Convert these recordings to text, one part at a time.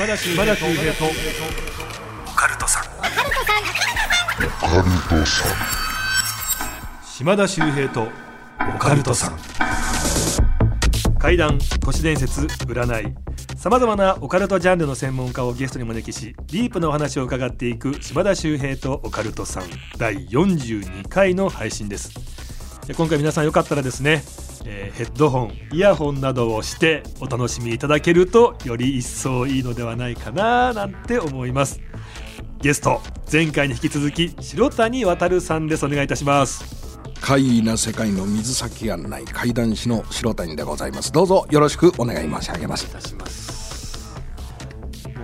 島田秀平と。オカルトさん。島田秀平とオカルトさん。怪談都市伝説占い。さまざまなオカルトジャンルの専門家をゲストに招きしディープなお話を伺っていく島田秀平とオカルトさん第42回の配信です。で今回皆さんよかったらですね、えーヘッドホンイヤホンなどをしてお楽しみいただけるとより一層いいのではないかななんて思います。ゲスト前回に引き続き白谷渉さんです。お願いいたします。怪異な世界の水先案内怪談師の白谷でございます。どうぞよろしくお願い申し上げます。いたします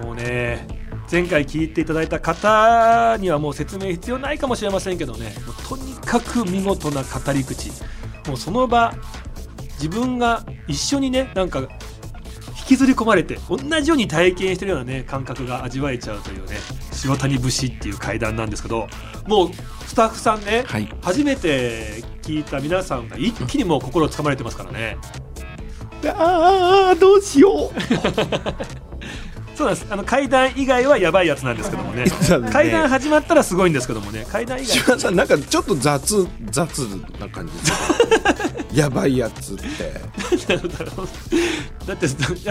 もうね前回聞いていただいた方にはもう説明必要ないかもしれませんけどね。とにかく見事な語り口。もうその場自分が一緒にねなんか引きずり込まれて同じように体験してるようなね感覚が味わえちゃうというね塩谷節っていう階段なんですけどもうスタッフさんね、はい初めて聞いた皆さんが一気にもう心をつかまれてますからね。ああどうしよう そうなんです。あの階段以外はやばいやつなんですけどもね。階段始まったらすごいんですけどもね。階段以外。島田さんなんかちょっと雑雑な感じ やばいやつって。だって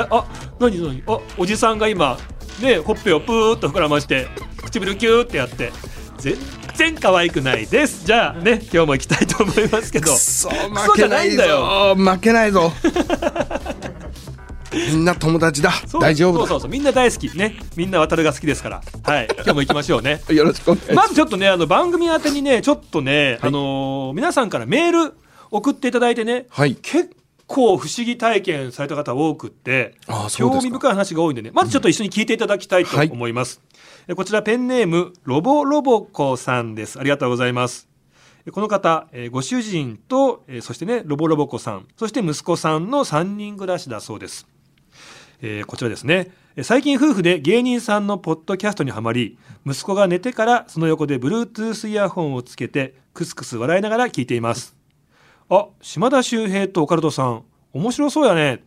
あ何何？あおじさんが今ねほっぺをプーッと膨らまして唇キューってやって全然可愛くないです。じゃあね今日も行きたいと思いますけど。くそクソ負けないじゃないんぞ負けないぞみんな友達だ。大丈夫だ。そうそうそう。みんな大好き。ね。みんな渡るが好きですから。はい。今日も行きましょうね。よろしくお願いしまますずちょっとね、あの番組宛てにね、ちょっとね、はい。あのー皆さんからメール送っていただいてね、はい。結構不思議体験された方多くって興味深い話が多いんでね、まずちょっと一緒に聞いていただきたいとはい。思います。えこちらペンネームロボロボコさんです。ありがとうございます。えこの方、えーご主人と、えーそしてね、ロボロボコさん、そして息子さんの3人暮らしだそうです。えーこちらですね。最近夫婦で芸人さんのポッドキャストにはまり息子が寝てからその横で Bluetooth イヤホンをつけてクスクス笑いながら聞いています。あ島田秀平とオカルトさん。面白そうやね。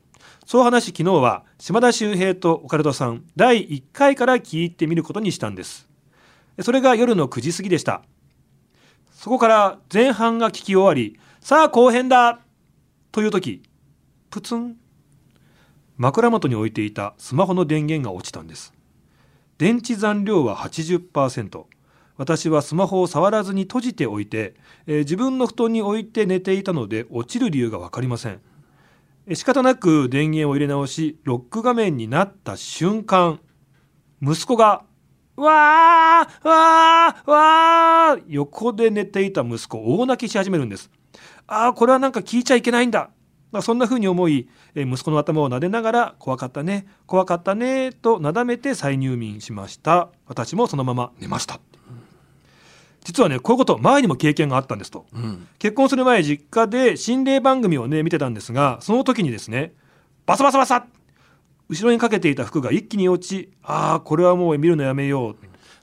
そう話し昨日は島田秀平とオカルトさん第1回から聞いてみることにしたんです。それが夜の9時過ぎでした。そこから前半が聞き終わりさあ後編だという時プツン。枕元に置いていたスマホの電源が落ちたんです。電池残量は80%私はスマホを触らずに閉じておいて、えー自分の布団に置いて寝ていたので落ちる理由が分かりません。仕方なく電源を入れ直しロック画面になった瞬間息子が「わーわーわー」横で寝ていた息子大泣きし始めるんです。ああこれはなんか聞いちゃいけないんだ。まあそんな風に思い、えー息子の頭を撫でながら怖かったね怖かったねとなだめて再入眠しました。私もそのまま寝ました。実はねこういうこと前にも経験があったんですと。うん。結婚する前実家で心霊番組をね見てたんですがその時にですねバサバサバサ後ろにかけていた服が一気に落ちああこれはもう見るのやめよう。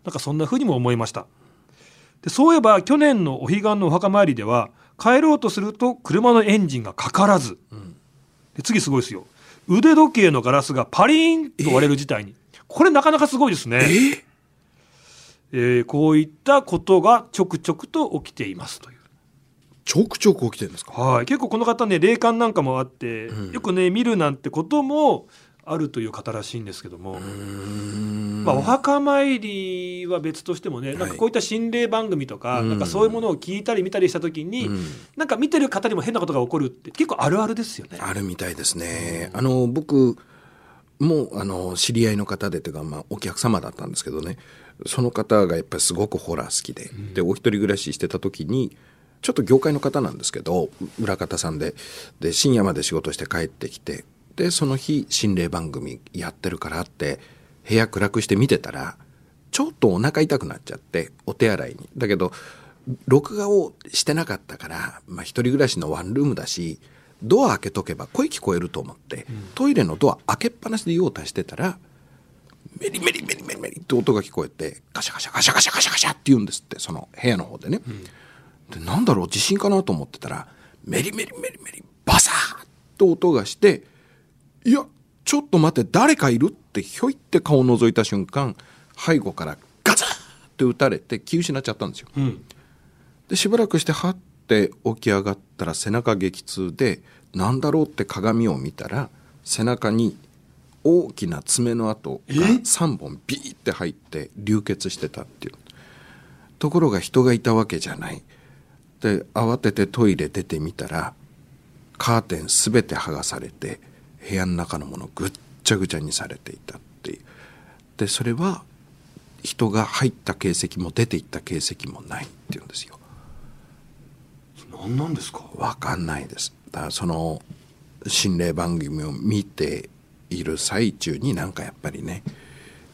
なんかそんな風にも思いました。でそういえば去年のお彼岸のお墓参りでは帰ろうとすると車のエンジンがかからず、で次すごいですよ。腕時計のガラスがパリーンと割れる事態に。これなかなかすごいですね。え？ーこういったことがちょくちょくと起きていますという。ちょくちょく起きてるんですか？はい、結構この方ね霊感なんかもあって、うん。よくね見るなんてこともあるという方らしいんですけども、まあ、お墓参りは別としてもね、なんかこういった心霊番組とか,、うん。なんかそういうものを聞いたり見たりした時に、うん。なんか見てる方にも変なことが起こるって結構あるあるですよね。あるみたいですね。あの僕もあの知り合いの方でというかまあお客様だったんですけどね。その方がやっぱりすごくホラー好きで、でお一人暮らししてた時にちょっと業界の方なんですけど裏方さんで。で深夜まで仕事して帰ってきてでその日心霊番組やってるからって部屋暗くして見てたらちょっとお腹痛くなっちゃってお手洗いに。だけど録画をしてなかったから、まあ、一人暮らしのワンルームだしドア開けとけば声聞こえると思って、トイレのドア開けっぱなしで用を足してたらメリメリメリメリメリって音が聞こえてガシャガシャガシャガシャガシャガシャって言うんですってその部屋の方でね、でなんだろう地震かなと思ってたらメリメリメリメリバサーッと音がしていやちょっと待って誰かいる？ってひょいって顔を覗いた瞬間背後からガツッって撃たれて気失っちゃったんですよ。うん。でしばらくしてはって起き上がったら背中激痛でなんだろうって鏡を見たら背中に大きな爪の跡が3本ビーって入って流血してたっていう。ところが人がいたわけじゃない。で慌ててトイレ出てみたらカーテン全て剥がされて部屋の中のものぐっちゃぐちゃにされていたっていう。でそれは人が入った形跡も出ていった形跡もないっていうんですよ。何なんですか？わかんないですだからその心霊番組を見ている最中になんかやっぱりね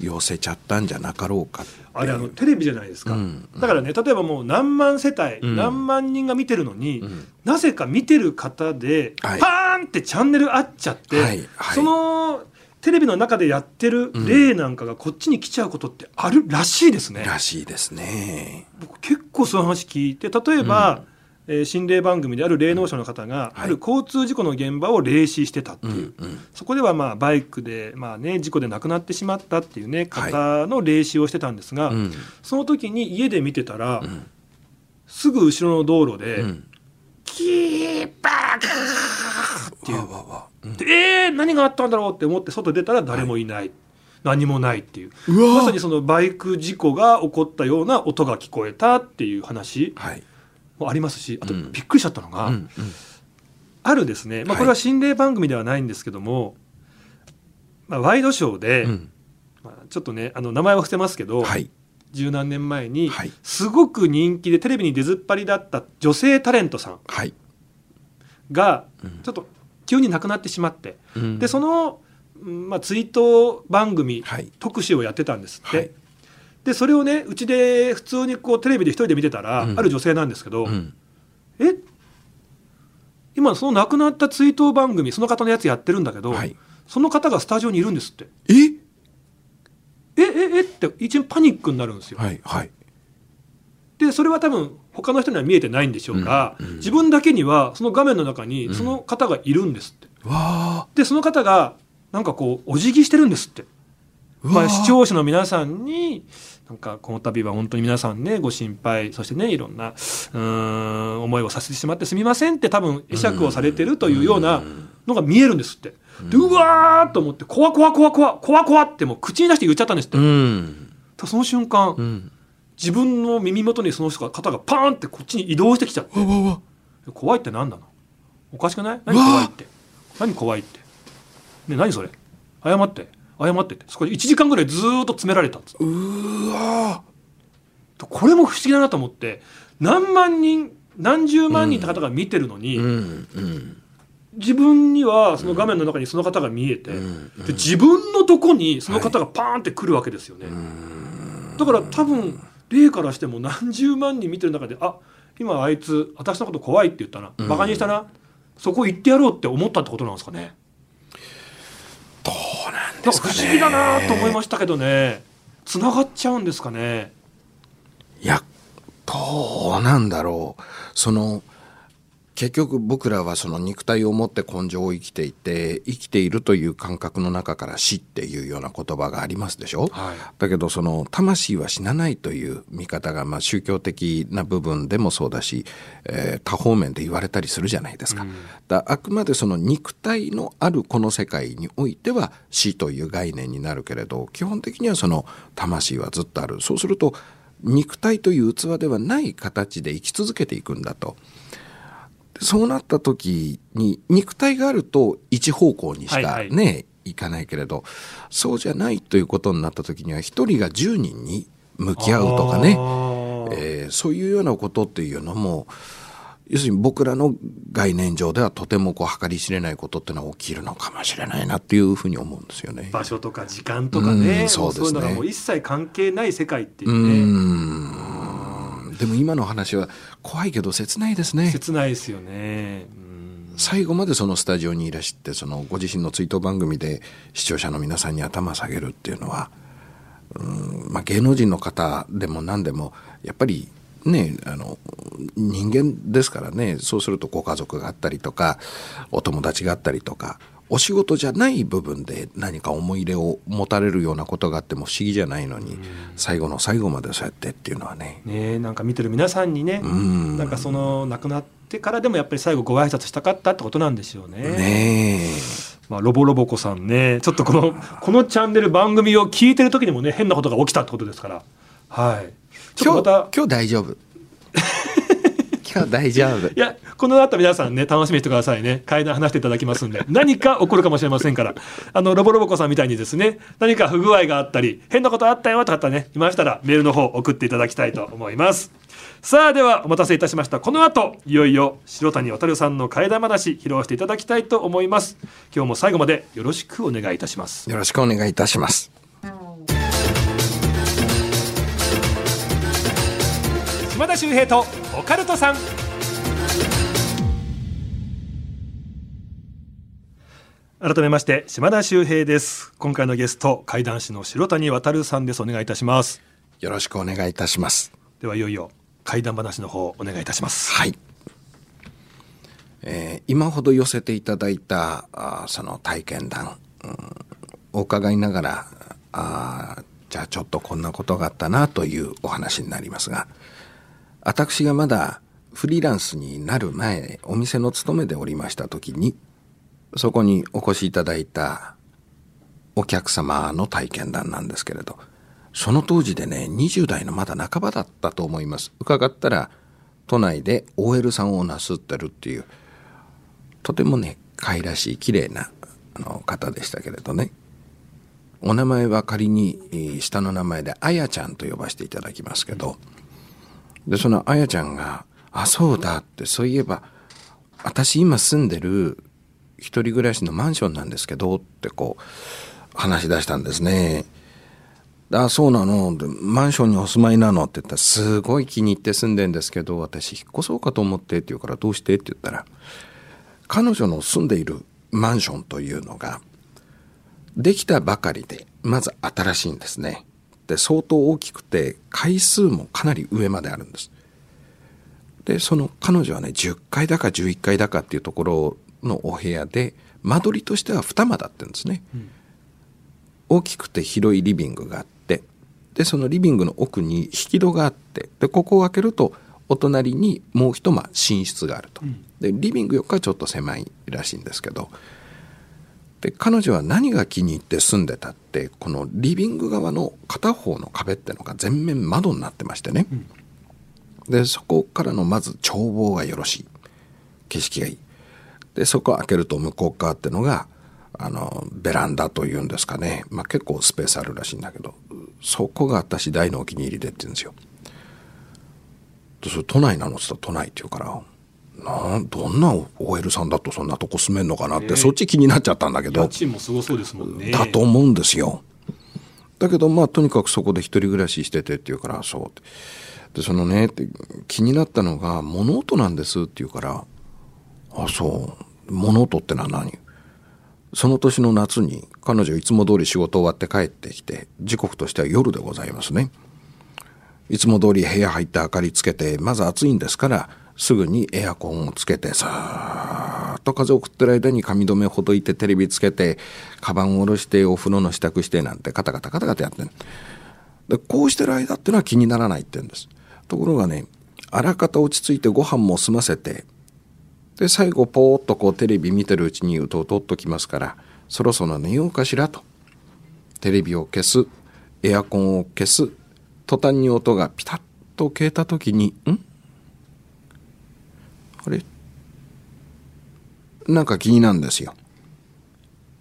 寄せちゃったんじゃなかろうかあれあのテレビじゃないですか、うん。だからね例えばもう何万世帯、うん。何万人が見てるのに、ん。なぜか見てる方で、はい。パーンってチャンネル合っちゃって、はいはい。そのテレビの中でやってる例なんかがこっちに来ちゃうことってあるらしいですね。らしいですね。僕結構その話聞いて例えば、えー心霊番組である霊能者の方が、はい。ある交通事故の現場を霊視してたっていう、そこではまあバイクで、まあね、事故で亡くなってしまったっていうねはい。方の霊視をしてたんですが、うん。その時に家で見てたら、ん。すぐ後ろの道路で、うん。キーバーっていう。わわえー、何があったんだろうって思って外出たら誰もいない、何もないっていう。まさにそのバイク事故が起こったような音が聞こえたっていう話。はいもありますしあとうん。びっくりしちゃったのが、うんうん。あるですね、まあ、はい。これは心霊番組ではないんですけども、まあ、ワイドショーで、うん。まあ、ちょっとねあの名前は伏せますけど、はい。十何年前に、はい。すごく人気でテレビに出ずっぱりだった女性タレントさんはい。がうん。ちょっと急に亡くなってしまって、うん。でその、うんまあ、追悼番組、はい。特集をやってたんですって、はいでそれをねうちで普通にこうテレビで一人で見てたら、うん。ある女性なんですけど、うん。え？今その亡くなった追悼番組その方のやつやってるんだけど、はい。その方がスタジオにいるんですって。え？えええ？って一瞬パニックになるんですよ、はいはい。でそれは多分他の人には見えてないんでしょうが、うんうん。自分だけにはその画面の中にうん。その方がいるんですって、わあ。でその方がなんかこうお辞儀してるんですって、まあ、視聴者の皆さんになんかこの度は本当に皆さんねご心配そしてねいろんなうーん思いをさせてしまってすみませんって多分会釈をされてるというようなのが見えるんですって。でうわーっと思って怖怖怖怖怖怖ってもう口に出して言っちゃったんですって。うん。その瞬間、うん。自分の耳元にその人が肩がパーンってこっちに移動してきちゃって。怖いって何なの？おかしくない？何怖いって？何怖いって？ね何それ？謝って謝ってってそこで1時間ぐらいずーっと詰められたんです。うー。わこれも不思議だなと思って何万人何十万人って方が見てるのに、うんうん。自分にはその画面の中にその方が見えて、うんで自分のとこにその方がパーンって来るわけですよね、うん。だから多分霊からしても何十万人見てる中であ今あいつ私のこと怖いって言ったな。うん。バカにしたな、そこ行ってやろうって思ったってことなんですかねですかね不思議だなと思いましたけどね。つながっちゃうんですかね。いやどうなんだろう。その結局僕らはその肉体を持って根性を生きていて生きているという感覚の中から死っていうような言葉がありますでしょ、はいだけどその魂は死なないという見方がまあ宗教的な部分でもそうだし、えー多方面で言われたりするじゃないですか。だあくまでその肉体のあるこの世界においては死という概念になるけれど基本的にはその魂はずっとあるそうすると肉体という器ではない形で生き続けていくんだと。そうなった時に肉体があると一方向にしかはいはい。ね、いかないけれどそうじゃないということになった時には一人が10人に向き合うとかね、えーそういうようなことっていうのも要するに僕らの概念上ではとてもこう計り知れないことっていうのは起きるのかもしれないなっていうふうに思うんですよね。場所とか時間とかね、うんそうですね。うのがもう一切関係ない世界っていううねんでも今の話は怖いけど切ないですね。切ないですよね、うん。最後までそのスタジオにいらしてそのご自身の追悼番組で視聴者の皆さんに頭下げるっていうのはうん、まあ、芸能人の方でも何でもやっぱりねあの人間ですからね。そうするとご家族があったりとかお友達があったりとかお仕事じゃない部分で何か思い入れを持たれるようなことがあっても不思議じゃないのに、最後の最後までそうやってっていうのはね。ねなんか見てる皆さんにね、ん。なんかその亡くなってからでもやっぱり最後ご挨拶したかったってことなんですよね。ねえ。まあ、ロボロボコさんねちょっとこの このチャンネル番組を聞いてる時にもね変なことが起きたってことですから。はい。今日今日大丈夫大丈夫。いやこの後皆さんね楽しみにしてくださいね。階段話していただきますんで。何か起こるかもしれませんから。あのロボロボコさんみたいにですね何か不具合があったり変なことあったよとかねいましたらメールの方送っていただきたいと思います。さあではお待たせいたしました。この後いよいよ白谷渉さんの怪談話披露していただきたいと思います。今日も最後までよろしくお願いいたします。よろしくお願いいたします島田秀平とオカルトさん。改めまして島田秀平です。今回のゲスト怪談師の白谷渉さんです。お願いいたします。よろしくお願いいたします。ではいよいよ怪談話の方お願いいたします。はい、えー今ほど寄せていただいたあーその体験談、うんお伺いながらあーじゃあちょっとこんなことがあったなというお話になりますが私がまだフリーランスになる前お店の勤めでおりました時にそこにお越しいただいたお客様の体験談なんですけれどその当時でね20代のまだ半ばだったと思います。伺ったら都内で OL さんをなすってるっていうとてもね可愛らしい綺麗なあの方でしたけれどね。お名前は仮に下の名前であやちゃんと呼ばせていただきますけどでそのあやちゃんが「あそうだ」ってそういえば私今住んでる一人暮らしのマンションなんですけどってこう話し出したんですね。あ、そうなの。マンションにお住まいなのって言ったら、すごい気に入って住んでんですけど、私引っ越そうかと思ってって言うから、どうしてって言ったら、彼女の住んでいるマンションというのが、できたばかりで、まず新しいんですね。で、相当大きくて、階数もかなり上まであるんです。で、その彼女はね、10階だか11階だかっていうところのお部屋で、間取りとしては二間だってんですね。大きくて広いリビングがあってでそのリビングの奥に引き戸があってでここを開けるとお隣にもう一間寝室があると、でリビングよりかはちょっと狭いらしいんですけどで彼女は何が気に入って住んでたってこのリビング側の片方の壁ってのが全面窓になってましてね、でそこからのまず眺望がよろしい。景色がいい。でそこを開けると向こう側ってのがあのベランダというんですかね、まあ、結構スペースあるらしいんだけどそこが私大のお気に入りでって言うんですよ。でそれ都内なのって言ったら都内って言うからなんどんな OL さんだとそんなとこ住めんのかなって、ねそっち気になっちゃったんだけど。家賃もすごそうですもんね。だと思うんですよ。だけどまあとにかくそこで一人暮らししててって言うからそう。でそのね気になったのが物音なんですって言うからあそう。物音ってのは何？その年の夏に彼女いつも通り仕事終わって帰ってきて時刻としては夜でございますね。いつも通り部屋入って明かりつけてまず暑いんですからすぐにエアコンをつけてさーっと風を送ってる間に髪留めほどいてテレビつけてカバンを下ろしてお風呂の支度してなんてカタカタカタカタやってるでこうしてる間ってのは気にならないって言うんです。ところがねあらかた落ち着いてご飯も済ませてで最後ポーッとこうテレビ見てるうちにうとうとっときますからそろそろ寝ようかしらと。テレビを消すエアコンを消す途端に音がピタッと消えた時に「ん？あれ？なんか気になるんですよ。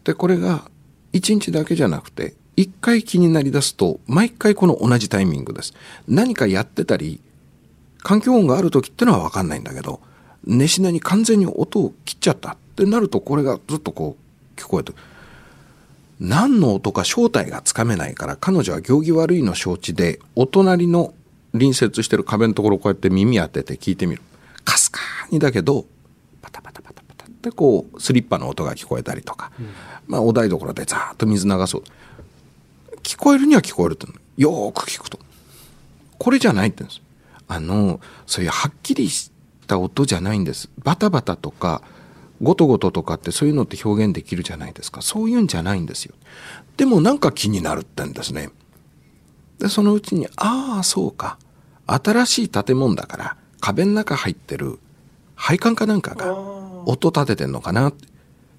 でこれが1日だけじゃなくて1回気になりだすと毎回この同じタイミングです。何かやってたり環境音がある時ってのは分かんないんだけど寝しなに完全に音を切っちゃったってなるとこれがずっとこう聞こえて何の音か正体がつかめないから彼女は行儀悪いの承知でお隣の隣接してる壁のところをこうやって耳当てて聞いてみるかすかにだけどパタパタパタパタってこうスリッパの音が聞こえたりとか、まあお台所でザーッと水流そう。聞こえるには聞こえるってよーく聞くと。これじゃないって言うんです。あのそういうはっきりした音じゃないんです。バタバタとかごとごととかってそういうのって表現できるじゃないですか。そういうんじゃないんですよ。でもなんか気になるってんですね。でそのうちにああそうか。新しい建物だから壁の中入ってる配管かなんかが音立ててんのかな。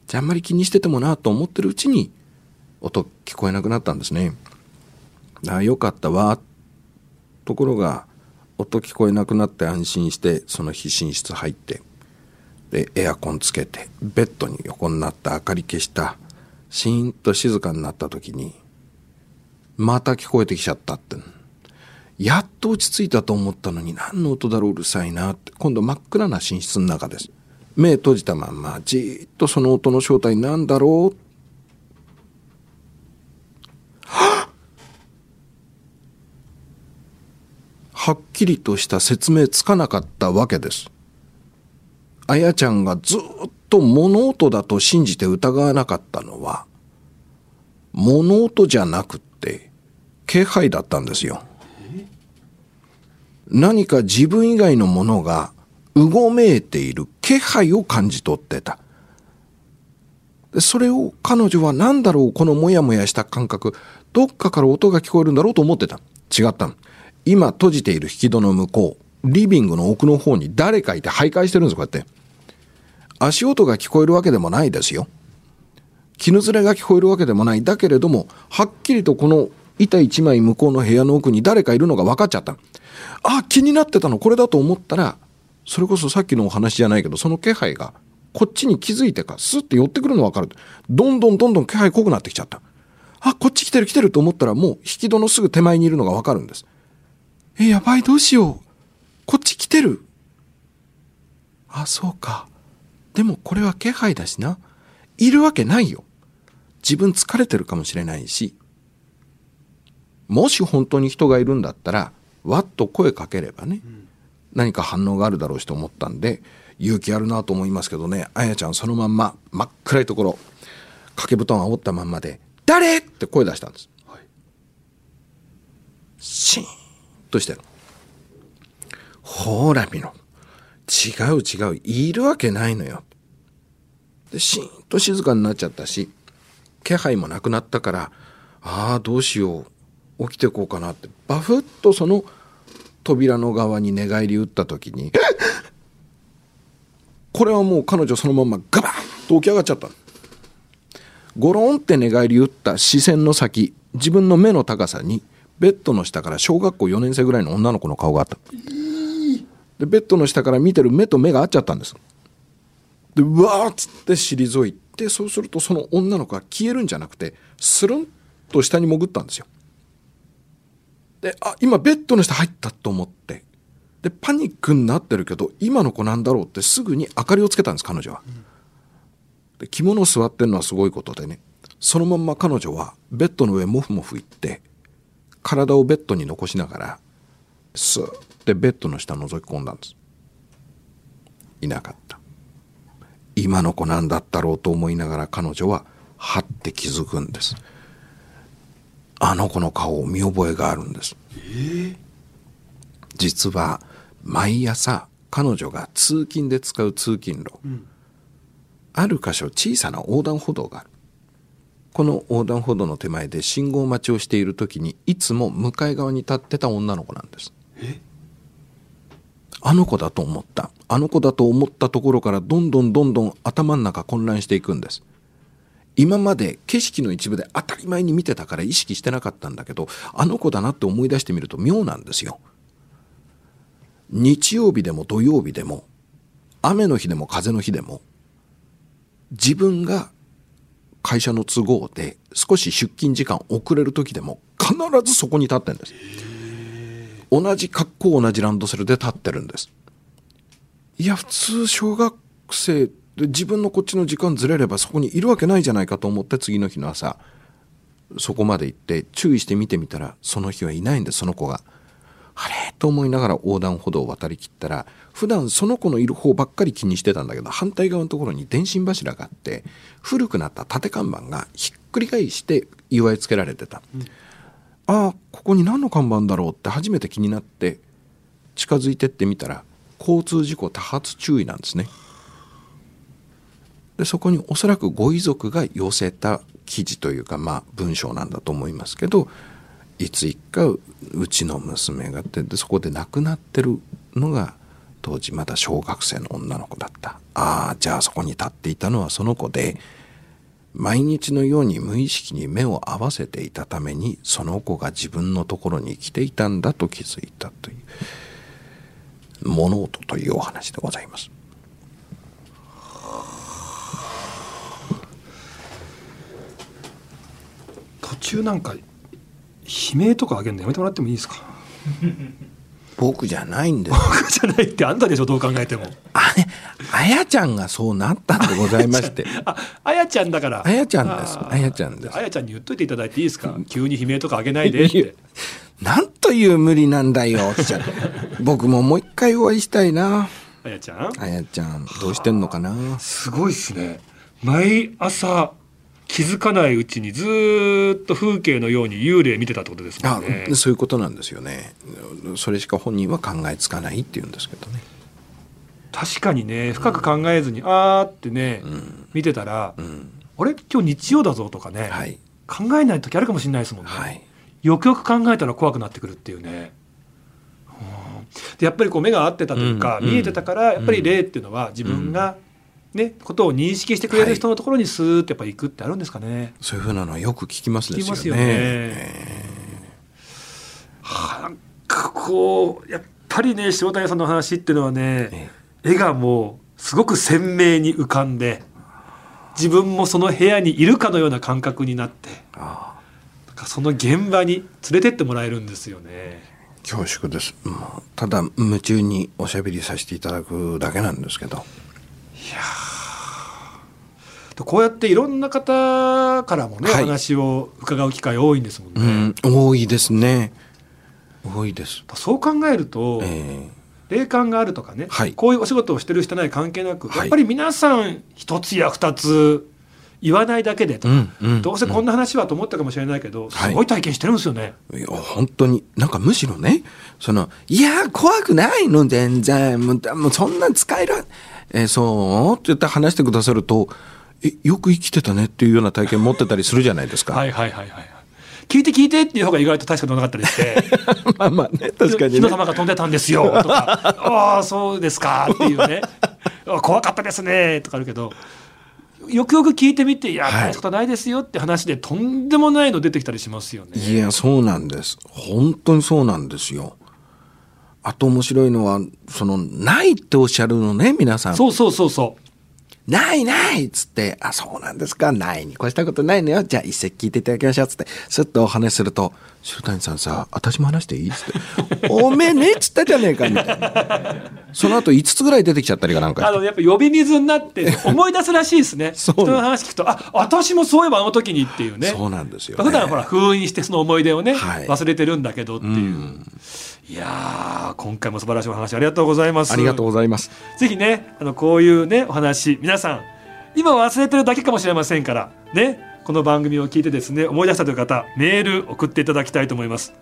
じゃああんまり気にしててもなと思ってるうちに音聞こえなくなったんですね。ああよかったわ。ところが音聞こえなくなって安心してその日寝室入ってでエアコンつけてベッドに横になった明かり消した。シーンと静かになった時にまた聞こえてきちゃったってやっと落ち着いたと思ったのに何の音だろううるさいなって。今度真っ暗な寝室の中です。目閉じたまんまじっとその音の正体なんだろう。はっ！きりとした説明つかなかったわけです。あやちゃんがずっと物音だと信じて疑わなかったのは物音じゃなくって気配だったんですよ。何か自分以外のものがうごめいている気配を感じ取ってた。それを彼女は何だろうこのモヤモヤした感覚どっかから音が聞こえるんだろうと思ってた。違った今閉じている引き戸の向こうリビングの奥の方に誰かいて徘徊してるんですこうやって。足音が聞こえるわけでもないですよ。絹ずれが聞こえるわけでもない。だけれどもはっきりとこの板一枚向こうの部屋の奥に誰かいるのが分かっちゃった。あ気になってたの。これだと思ったらそれこそさっきのお話じゃないけどその気配がこっちに気づいてかスッて寄ってくるの分かる。どんどんどんどん気配濃くなってきちゃった。あこっち来てる来てると思ったらもう引き戸のすぐ手前にいるのが分かるんです。えやばいどうしよう。こっち来てる。あそうか。でもこれは気配だしな。いるわけないよ。自分疲れてるかもしれないし。もし本当に人がいるんだったらわっと声かければね、うん、何か反応があるだろうしと思ったんで勇気あるなと思いますけどねあやちゃんそのまんま真っ暗いところ掛け布団煽ったまんまで「誰!」って声出したんです、はい、シーンとしてる。ほら見ろ。違う違う。いるわけないのよ。でシーンと静かになっちゃったし気配もなくなったからああどうしよう起きてこうかなって。バフッとその扉の側に寝返り打った時に これはもう彼女そのままガバッと起き上がっちゃったゴロンって寝返り打った視線の先自分の目の高さにベッドの下から小学校4年生ぐらいの女の子の顔があった。でベッドの下から見てる目と目が合っちゃったんです。でうわーっつって退いてそうするとその女の子が消えるんじゃなくてスルンと下に潜ったんですよ。であ今ベッドの下入ったと思って。でパニックになってるけど今の子なんだろうってすぐに明かりをつけたんです彼女は、で着物座ってるのはすごいことでね。そのまんま彼女はベッドの上モフモフ行って体をベッドに残しながらスーってベッドの下覗き込んだんです。いなかった。今の子なんだったろうと思いながら彼女ははって気づくんですあの子の顔を見覚えがあるんです、えー、実は毎朝彼女が通勤で使う通勤路、うん、ある箇所小さな横断歩道がある。この横断歩道の手前で信号待ちをしている時にいつも向かい側に立ってた女の子なんです。あの子だと思った。あの子だと思ったところからどんどんどんどん頭の中混乱していくんです。今まで景色の一部で当たり前に見てたから意識してなかったんだけどあの子だなって思い出してみると妙なんですよ。日曜日でも土曜日でも雨の日でも風の日でも自分が会社の都合で少し出勤時間遅れる時でも必ずそこに立ってるんです。同じ格好同じランドセルで立ってるんです。いや普通小学生で自分のこっちの時間ずれればそこにいるわけないじゃないかと思って次の日の朝そこまで行って注意して見てみたらその日はいないんですその子が。あれ？と思いながら横断歩道を渡りきったら普段その子のいる方ばっかり気にしてたんだけど反対側のところに電信柱があって古くなった縦看板がひっくり返して祝いつけられてた、うん、ああここに何の看板だろうって初めて気になって近づいてってみたら交通事故多発注意なんですねでそこにおそらくご遺族が寄せた記事というか、まあ、文章なんだと思いますけどいついかうちの娘がってでそこで亡くなってるのが当時まだ小学生の女の子だったああじゃあそこに立っていたのはその子で毎日のように無意識に目を合わせていたためにその子が自分のところに来ていたんだと気づいたという物音というお話でございます。途中なんか悲鳴とかあげるのやめてもらってもいいですか？僕じゃないんです。僕じゃないってあんたでしょどう考えても。あれあやちゃんがそうなったんでございまして。ああやちゃんだから。あやちゃんです。あやちゃんです。あやちゃんに言っといていただいていいですか？急に悲鳴とかあげないでって。なんという無理なんだよって。僕ももう一回お会いしたいな。あやちゃん。あやちゃんどうしてんのかな。すごいっすね。毎朝気づかないうちにずーっと風景のように幽霊見てたってことですもあんね。そういうことなんですよね。それしか本人は考えつかないっていうんですけどね。確かにね深く考えずに、あーってね、うん。見てたら、うん。あれ？今日日曜だぞとかね、はい。考えない時あるかもしれないですもんね、はい。よくよく考えたら怖くなってくるっていうね。うん。でやっぱりこう目が合ってたというか、うん見えてたからやっぱり霊っていうのは自分が、ね、ことを認識してくれる人のところにスーッとやっぱ行くってあるんですかね。そういうふうなのはよく聞きますですよね聞きますよね。はあなんかこうやっぱりね塩谷さんの話っていうのはね、え絵がもうすごく鮮明に浮かんで自分もその部屋にいるかのような感覚になってあなんかその現場に連れてってもらえるんですよね。恐縮ですもうただ夢中におしゃべりさせていただくだけなんですけどこうやっていろんな方からもね、はい。お話を伺う機会多いんですもんね。うん多いですね。多いです。そう考えると、え霊感があるとかね、はい。こういうお仕事をしてるしてない関係なく、はい。やっぱり皆さん一つや二つ言わないだけでとか、うんうん。どうせこんな話はと思ったかもしれないけど、はい。すごい体験してるんですよね。いや本当になんかむしろねそのいや怖くないの？全然。もうそんな使えるえーそう？って言って話してくださるとえよく生きてたねっていうような体験持ってたりするじゃないですか、はいはいはいはい。聞いて聞いてっていう方が意外と大したことなかったりして。まあまあね確かにね。火の玉が飛んでたんですよとか。ああそうですかっていうね。あ怖かったですねとかあるけど。よくよく聞いてみていやはい。大したことないですよって話でとんでもないの出てきたりしますよね。いやそうなんです。本当にそうなんですよあと面白いのはそのないっておっしゃるのね皆さんそうそうそうそう。ないないっつって、あ、そうなんですか、ないに越したことないのよ。じゃあ一席聞いていただきましょうっつって、すっとお話しすると、白谷さんさ、私も話していい？っつって、おめえねっつったじゃねえか、みたいな。その後5つぐらい出てきちゃったりかなんか。あのやっぱ呼び水になって 思い出すらしいですね。そう人の話聞くとあ私もそういえばあの時にっていうね。そうなんですよ、ね。普段ほら封印してその思い出をね、はい忘れてるんだけどっていう。うんいやー今回も素晴らしいお話ありがとうございます。ありがとうございます。ぜひね、あのこういうねお話皆さん今忘れてるだけかもしれませんからねこの番組を聞いてですね思い出したという方メール送っていただきたいと思います、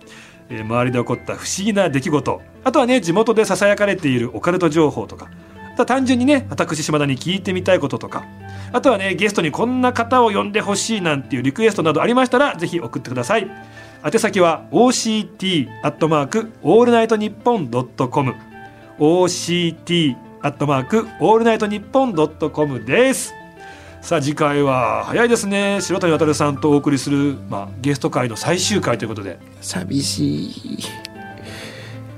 えー周りで起こった不思議な出来事あとはね地元でささやかれているオカルト情報とかあとは単純にね私島田に聞いてみたいこととかあとはねゲストにこんな方を呼んでほしいなんていうリクエストなどありましたらぜひ送ってください宛先は OCT アットマークオールナイトニッポンドットコム。OCT アットマークオールナイトニッポンドットコムです。さあ次回は早いですね。城谷歩さんとお送りする、まあ、ゲスト回の最終回ということで。寂しい。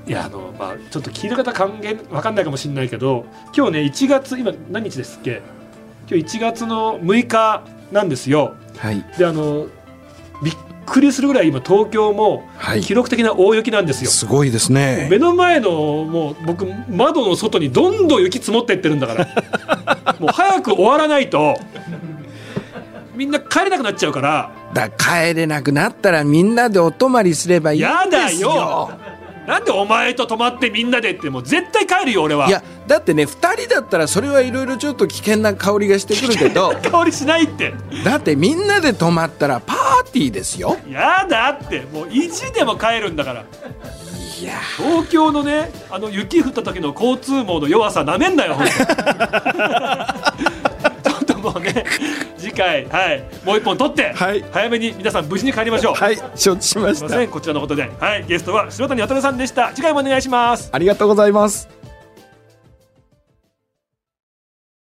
いやあの、まあ、ちょっと聞いた方還元わかんないかもしれないけど今日ね1月今何日ですっけ？今日1月の6日なんですよ。はい。であのくりするぐらい今東京もはい。記録的な大雪なんですよ、すごいですね。目の前のもう僕窓の外にどんどん雪積もってってるんだから。もう早く終わらないと。みんな帰れなくなっちゃうから。だ帰れなくなったらみんなでお泊まりすればいいんやだですよ。よ。なんでお前と泊まってみんなでってもう絶対帰るよ俺は。いやだってね2人だったらそれはいろいろちょっと危険な香りがしてくるけど 香りしないって。だってみんなで泊まったらパーティーですよ。やだってもう意地でも帰るんだから。いや。東京のねあの雪降った時の交通網の弱さなめんなよ もうね。次回はい。もう一本取って、はい。早めに皆さん無事に帰りましょう、はい。承知しますした。いません。こちらのことで。はい。ゲストは白谷渡さんでした。次回もお願いします。ありがとうございます